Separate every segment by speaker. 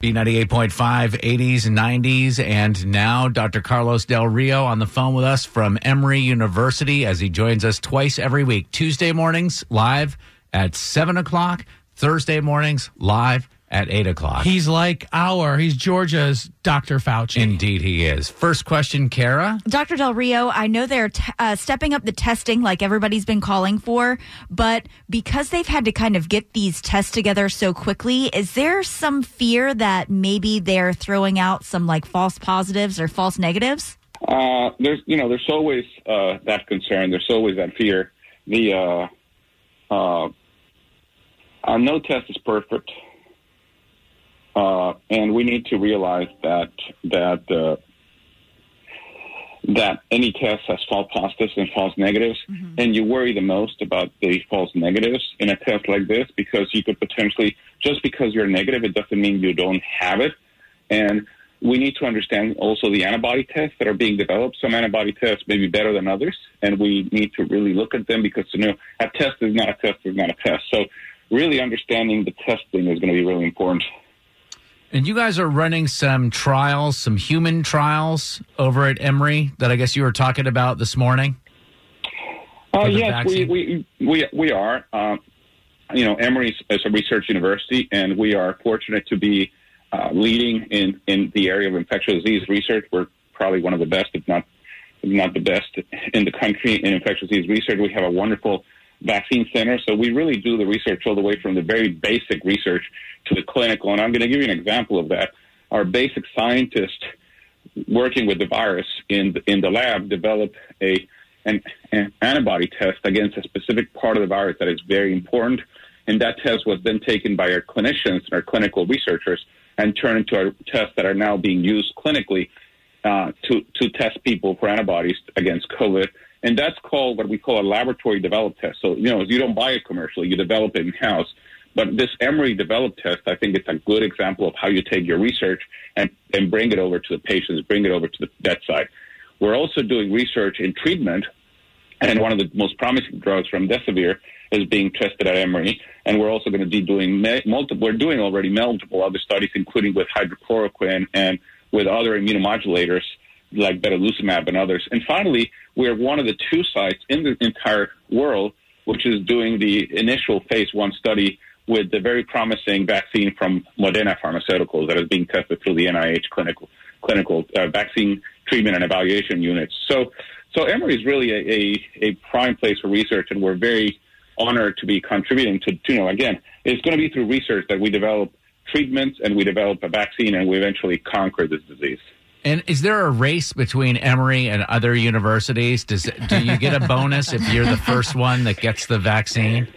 Speaker 1: B98.5, 80s 90s. And now Dr. Carlos Del Rio on the phone with us from Emory University as he joins us twice every week. Tuesday mornings live at 7 o'clock, Thursday mornings live at 8 o'clock.
Speaker 2: He's like our, he's Georgia's Dr. Fauci.
Speaker 1: Indeed, he is. First question, Kara.
Speaker 3: Dr. Del Rio, I know they're t- uh, stepping up the testing like everybody's been calling for, but because they've had to kind of get these tests together so quickly, is there some fear that maybe they're throwing out some like false positives or false negatives?
Speaker 4: Uh, there's, you know, there's always uh, that concern. There's always that fear. The uh, uh, uh, no test is perfect. Uh, and we need to realize that that uh, that any test has false positives and false negatives, mm-hmm. and you worry the most about the false negatives in a test like this because you could potentially just because you're negative, it doesn't mean you don't have it, and we need to understand also the antibody tests that are being developed. Some antibody tests may be better than others, and we need to really look at them because you know a test is not a test is not a test. So really understanding the testing is going to be really important.
Speaker 1: And you guys are running some trials, some human trials over at Emory that I guess you were talking about this morning.
Speaker 4: Oh uh, yes, we, we we we are. Uh, you know, Emory is a research university, and we are fortunate to be uh, leading in in the area of infectious disease research. We're probably one of the best, if not if not the best, in the country in infectious disease research. We have a wonderful vaccine center. So we really do the research all the way from the very basic research to the clinical. And I'm going to give you an example of that. Our basic scientist working with the virus in the, in the lab developed a an, an antibody test against a specific part of the virus that is very important. And that test was then taken by our clinicians and our clinical researchers and turned into our tests that are now being used clinically uh, to, to test people for antibodies against COVID and that's called what we call a laboratory developed test. So, you know, you don't buy it commercially, you develop it in house. But this Emory developed test, I think it's a good example of how you take your research and, and bring it over to the patients, bring it over to the bedside. We're also doing research in treatment, and one of the most promising drugs remdesivir is being tested at Emory. And we're also going to be doing multiple, we're doing already multiple other studies, including with hydrochloroquine and with other immunomodulators like betulizumab and others. And finally, we're one of the two sites in the entire world which is doing the initial phase one study with the very promising vaccine from Moderna Pharmaceuticals that is being tested through the NIH clinical clinical uh, vaccine treatment and evaluation units. So, so Emory is really a, a, a, prime place for research, and we're very honored to be contributing to, to, you know, again, it's going to be through research that we develop treatments and we develop a vaccine and we eventually conquer this disease.
Speaker 1: And is there a race between Emory and other universities? Does do you get a bonus if you're the first one that gets the vaccine?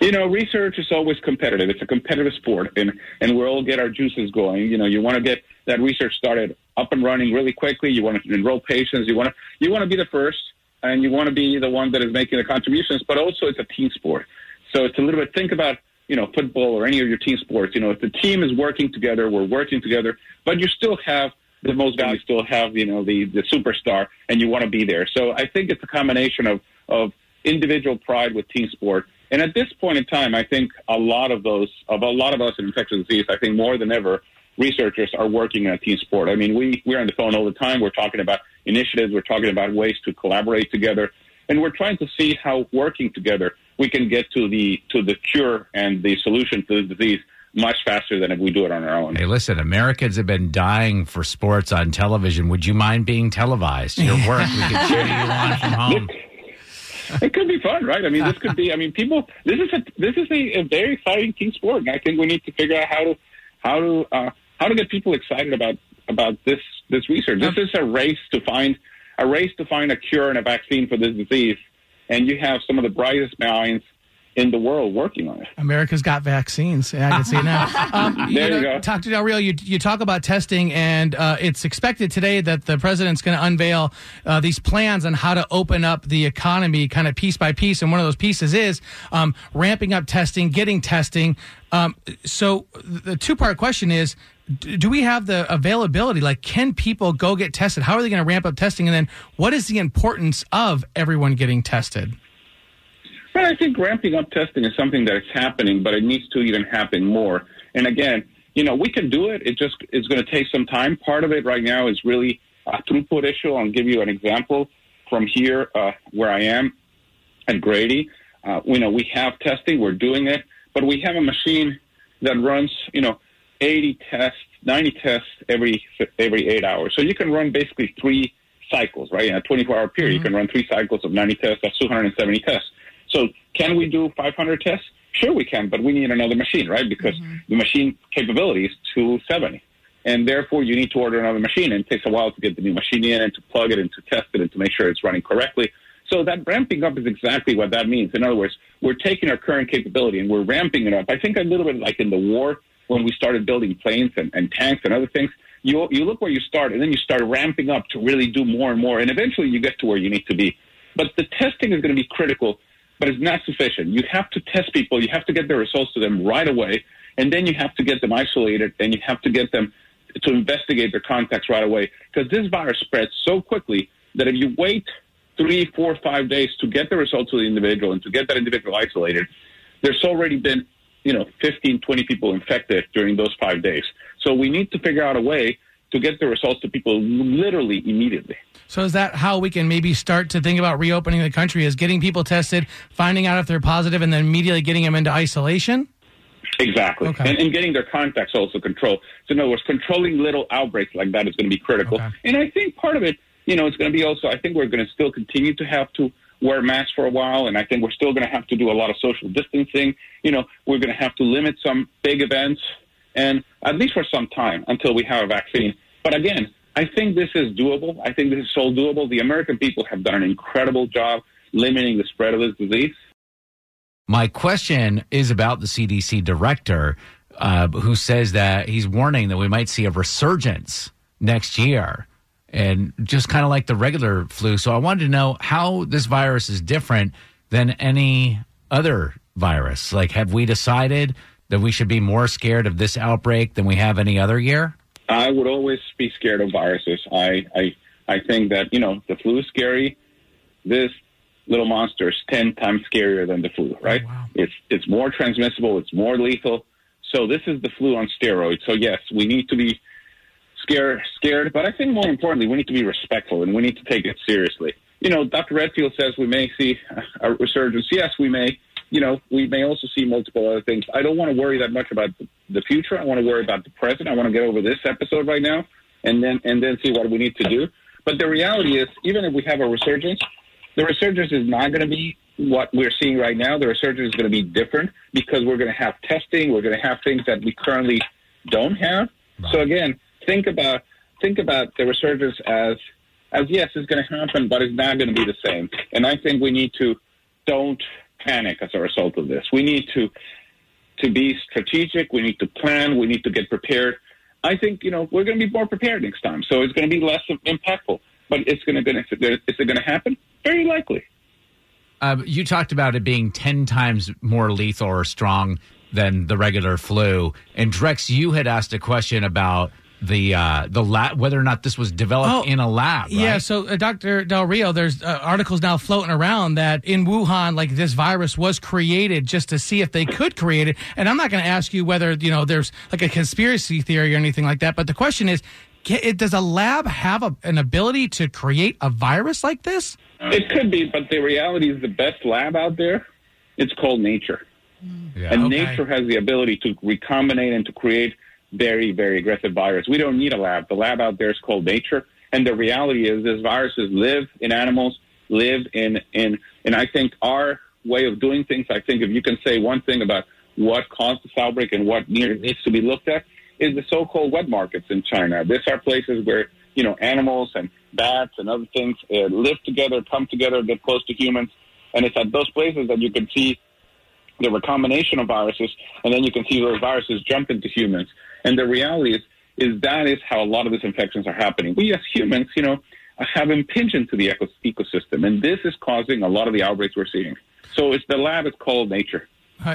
Speaker 4: You know, research is always competitive. It's a competitive sport, and and we all get our juices going. You know, you want to get that research started up and running really quickly. You want to enroll patients. You want to you want to be the first, and you want to be the one that is making the contributions. But also, it's a team sport. So it's a little bit. Think about you know football or any of your team sports. You know, if the team is working together, we're working together, but you still have the most value still have, you know, the, the superstar and you want to be there. So I think it's a combination of, of individual pride with team sport. And at this point in time, I think a lot of those, of a lot of us in infectious disease, I think more than ever, researchers are working in a team sport. I mean, we, we're on the phone all the time. We're talking about initiatives. We're talking about ways to collaborate together. And we're trying to see how working together we can get to the, to the cure and the solution to the disease much faster than if we do it on our own.
Speaker 1: Hey, listen, Americans have been dying for sports on television. Would you mind being televised? Your work, we could cheer you on from home.
Speaker 4: It could be fun, right? I mean, this could be. I mean, people. This is a this is a, a very exciting team sport, and I think we need to figure out how to how to uh, how to get people excited about about this this research. This is a race to find a race to find a cure and a vaccine for this disease, and you have some of the brightest minds in the world working on it.
Speaker 2: America's got vaccines. Yeah, I can see now.
Speaker 4: Um, there you, know, go.
Speaker 2: Dr. Del Rio, you, you talk about testing, and uh, it's expected today that the president's going to unveil uh, these plans on how to open up the economy kind of piece by piece. And one of those pieces is um, ramping up testing, getting testing. Um, so the two part question is do we have the availability? Like, can people go get tested? How are they going to ramp up testing? And then, what is the importance of everyone getting tested?
Speaker 4: I think ramping up testing is something that is happening, but it needs to even happen more. And again, you know, we can do it. It just is going to take some time. Part of it right now is really a throughput issue. I'll give you an example from here uh, where I am at Grady. Uh, you know, we have testing, we're doing it, but we have a machine that runs, you know, 80 tests, 90 tests every every eight hours. So you can run basically three cycles, right? In a 24 hour period, mm-hmm. you can run three cycles of 90 tests. That's 270 tests. So can we do 500 tests? Sure, we can, but we need another machine, right? Because mm-hmm. the machine capability is 270. And therefore, you need to order another machine. And it takes a while to get the new machine in and to plug it and to test it and to make sure it's running correctly. So that ramping up is exactly what that means. In other words, we're taking our current capability and we're ramping it up. I think a little bit like in the war when we started building planes and, and tanks and other things. You you look where you start and then you start ramping up to really do more and more, and eventually you get to where you need to be. But the testing is going to be critical, but it's not sufficient. You have to test people. You have to get the results to them right away, and then you have to get them isolated, and you have to get them to investigate their contacts right away because this virus spreads so quickly that if you wait three, four, five days to get the results of the individual and to get that individual isolated, there's already been, you know, 15, 20 people infected during those five days. So we need to figure out a way to get the results to people literally immediately.
Speaker 2: So is that how we can maybe start to think about reopening the country is getting people tested, finding out if they're positive, and then immediately getting them into isolation?
Speaker 4: Exactly. Okay. And, and, getting their contacts also controlled. So in other words, controlling little outbreaks like that is going to be critical. Okay. And I think part of it you know, it's going to be also, I think we're going to still continue to have to wear masks for a while, and I think we're still going to have to do a lot of social distancing. You know, we're going to have to limit some big events, and at least for some time until we have a vaccine. But again, I think this is doable. I think this is so doable. The American people have done an incredible job limiting the spread of this disease.
Speaker 1: My question is about the CDC director, uh, who says that he's warning that we might see a resurgence next year and just kind of like the regular flu. So I wanted to know how this virus is different than any other virus. Like, have we decided that we should be more scared of this outbreak than we have any other year?
Speaker 4: I would always be scared of viruses. I, I, I think that, you know, the flu is scary. This little monster is 10 times scarier than the flu, right? Oh, wow. It's, it's more transmissible. It's more lethal. So this is the flu on steroids. So yes, we need to be scared, scared. But I think more importantly, we need to be respectful and we need to take it seriously. You know, Dr. Redfield says we may see a resurgence. Yes, we may. You know, we may also see multiple other things. I don't want to worry that much about the future. I want to worry about the present. I want to get over this episode right now, and then and then see what we need to do. But the reality is, even if we have a resurgence, the resurgence is not going to be what we're seeing right now. The resurgence is going to be different because we're going to have testing. We're going to have things that we currently don't have. Right. So again, think about think about the resurgence as as yes, it's going to happen, but it's not going to be the same. And I think we need to don't panic as a result of this. We need to to be strategic. We need to plan. We need to get prepared. I think you know we're going to be more prepared next time, so it's going to be less impactful. But it's going to be is it going to happen? Very likely.
Speaker 1: Uh, you talked about it being ten times more lethal or strong than the regular flu. And Drex, you had asked a question about the uh, the lab, whether or not this was developed oh, in a lab. Right?
Speaker 2: Yeah. So, uh, Dr. Del Rio, there's uh, articles now floating around that in Wuhan, like this virus was created just to see if they could create it. And I'm not going to ask you whether you know there's like a conspiracy theory or anything like that. But the question is, can, does a lab have a, an ability to create a virus like this?
Speaker 4: It could be, but the reality is the best lab out there. It's called nature, yeah, and okay. nature has the ability to recombinate and to create very, very aggressive virus. We don't need a lab. The lab out there is called nature. And the reality is these viruses live in animals, live in, in, and I think our way of doing things, I think if you can say one thing about what caused this outbreak and what needs to be looked at is the so-called wet markets in China. These are places where, you know, animals and bats and other things uh, live together, come together, get close to humans. And it's at those places that you can see the recombination of viruses, and then you can see those viruses jump into humans. And the reality is, is that is how a lot of these infections are happening. We as humans, you know, have impinged into the ecosystem, and this is causing a lot of the outbreaks we're seeing. So it's the lab is called nature.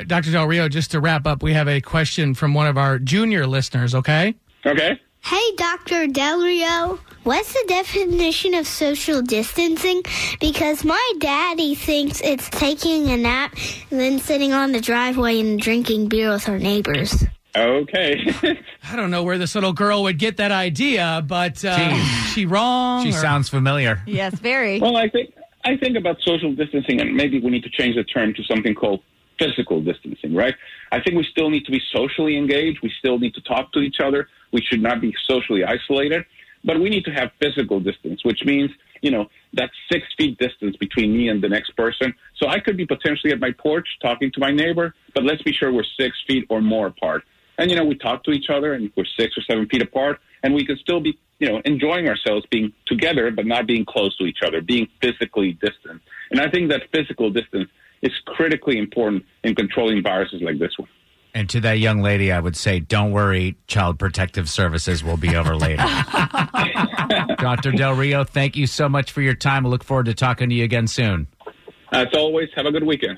Speaker 2: Dr. Del Rio, just to wrap up, we have a question from one of our junior listeners, okay?
Speaker 4: Okay.
Speaker 5: Hey, Dr. Del Rio. What's the definition of social distancing? Because my daddy thinks it's taking a nap and then sitting on the driveway and drinking beer with our neighbors.
Speaker 4: Okay.
Speaker 2: I don't know where this little girl would get that idea, but uh, she wrong.
Speaker 1: She
Speaker 2: or-
Speaker 1: sounds familiar.
Speaker 3: Yes, very.
Speaker 4: well, I think I think about social distancing, and maybe we need to change the term to something called physical distancing, right? I think we still need to be socially engaged. We still need to talk to each other. We should not be socially isolated, but we need to have physical distance, which means, you know, that six feet distance between me and the next person. So I could be potentially at my porch talking to my neighbor, but let's be sure we're six feet or more apart. And, you know, we talk to each other and we're six or seven feet apart, and we can still be, you know, enjoying ourselves being together, but not being close to each other, being physically distant. And I think that physical distance is critically important in controlling viruses like this one.
Speaker 1: And to that young lady, I would say, don't worry, Child Protective Services will be over later. Dr. Del Rio, thank you so much for your time. I look forward to talking to you again soon.
Speaker 4: As always, have a good weekend.